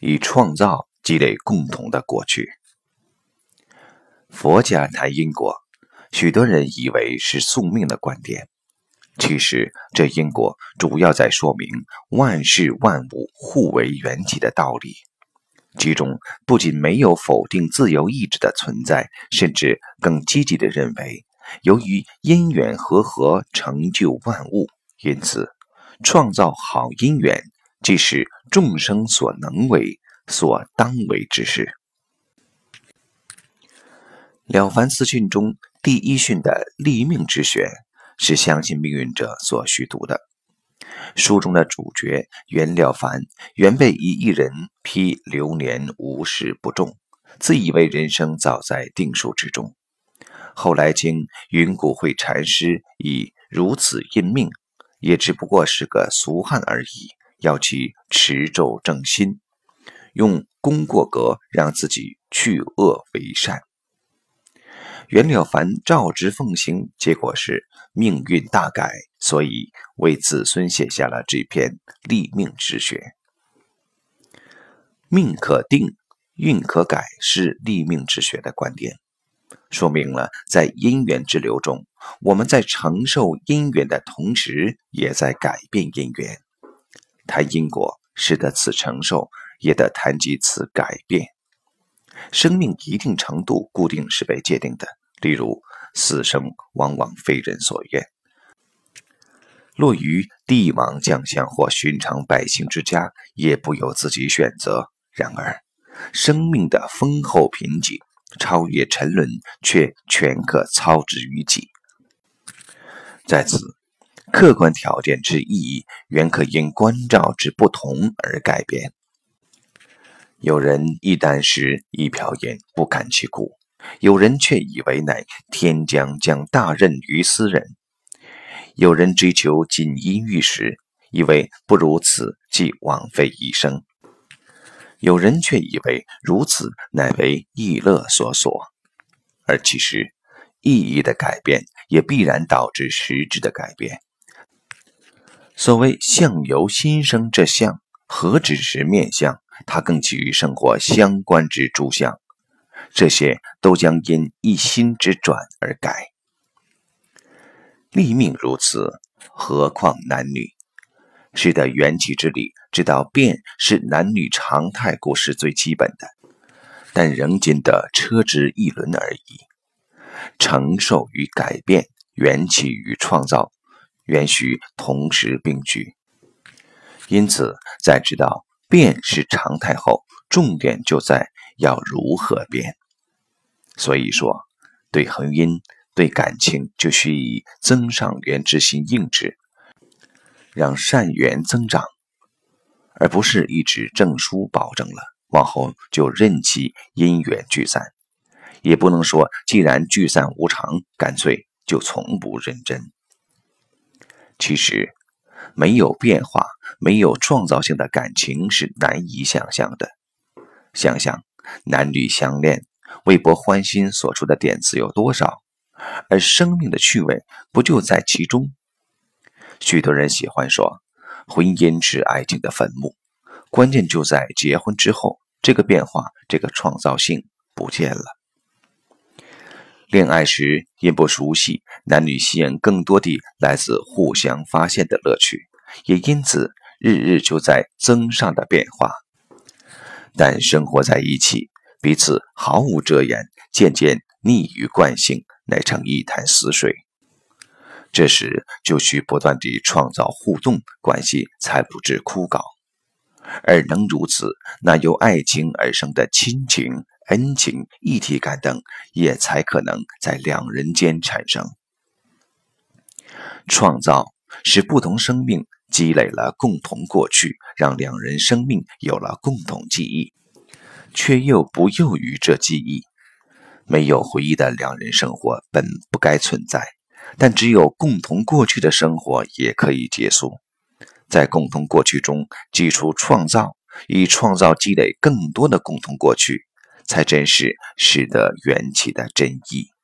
以创造积累共同的过去。佛家谈因果，许多人以为是宿命的观点，其实这因果主要在说明万事万物互为缘起的道理。其中不仅没有否定自由意志的存在，甚至更积极的认为，由于因缘和合成就万物，因此创造好因缘，即是众生所能为、所当为之事。《了凡四训》中第一训的立命之学，是相信命运者所需读的。书中的主角袁了凡，原被一艺人批流年无事不中，自以为人生早在定数之中。后来经云谷会禅师以如此印命，也只不过是个俗汉而已，要其持咒正心，用功过格让自己去恶为善。袁了凡照直奉行，结果是命运大改，所以为子孙写下了这篇立命之学。命可定，运可改，是立命之学的观点，说明了在因缘之流中，我们在承受因缘的同时，也在改变因缘。谈因果，是得此承受，也得谈及此改变。生命一定程度固定是被界定的。例如，死生往往非人所愿，落于帝王将相或寻常百姓之家，也不由自己选择。然而，生命的丰厚贫瘠，超越沉沦，却全可操之于己。在此，客观条件之意义，原可因关照之不同而改变。有人一箪食，一瓢饮，不堪其苦。有人却以为乃天将降大任于斯人；有人追求锦衣玉食，以为不如此即枉费一生；有人却以为如此乃为意乐所锁。而其实，意义的改变也必然导致实质的改变。所谓“相由心生”，这相何止是面相？它更起于生活相关之诸相。这些都将因一心之转而改。立命如此，何况男女？是的缘起之理，知道变是男女常态，故是最基本的，但仍仅得车之一轮而已。承受与改变，缘起与创造，原需同时并举。因此，在知道变是常态后，重点就在要如何变。所以说，对婚姻、对感情，就需以增上缘之心应之，让善缘增长，而不是一纸证书保证了，往后就任其因缘聚散。也不能说，既然聚散无常，干脆就从不认真。其实，没有变化、没有创造性的感情是难以想象的。想想男女相恋。为博欢心所出的点子有多少？而生命的趣味不就在其中？许多人喜欢说，婚姻是爱情的坟墓，关键就在结婚之后，这个变化，这个创造性不见了。恋爱时因不熟悉，男女吸引更多的来自互相发现的乐趣，也因此日日就在增上的变化。但生活在一起。彼此毫无遮掩，渐渐溺于惯性，乃成一潭死水。这时就需不断地创造互动关系，才不致枯槁。而能如此，那由爱情而生的亲情、恩情、一体感等，也才可能在两人间产生。创造使不同生命积累了共同过去，让两人生命有了共同记忆。却又不囿于这记忆，没有回忆的两人生活本不该存在，但只有共同过去的生活也可以结束。在共同过去中，基础创造，以创造积累更多的共同过去，才真是使得缘起的真意。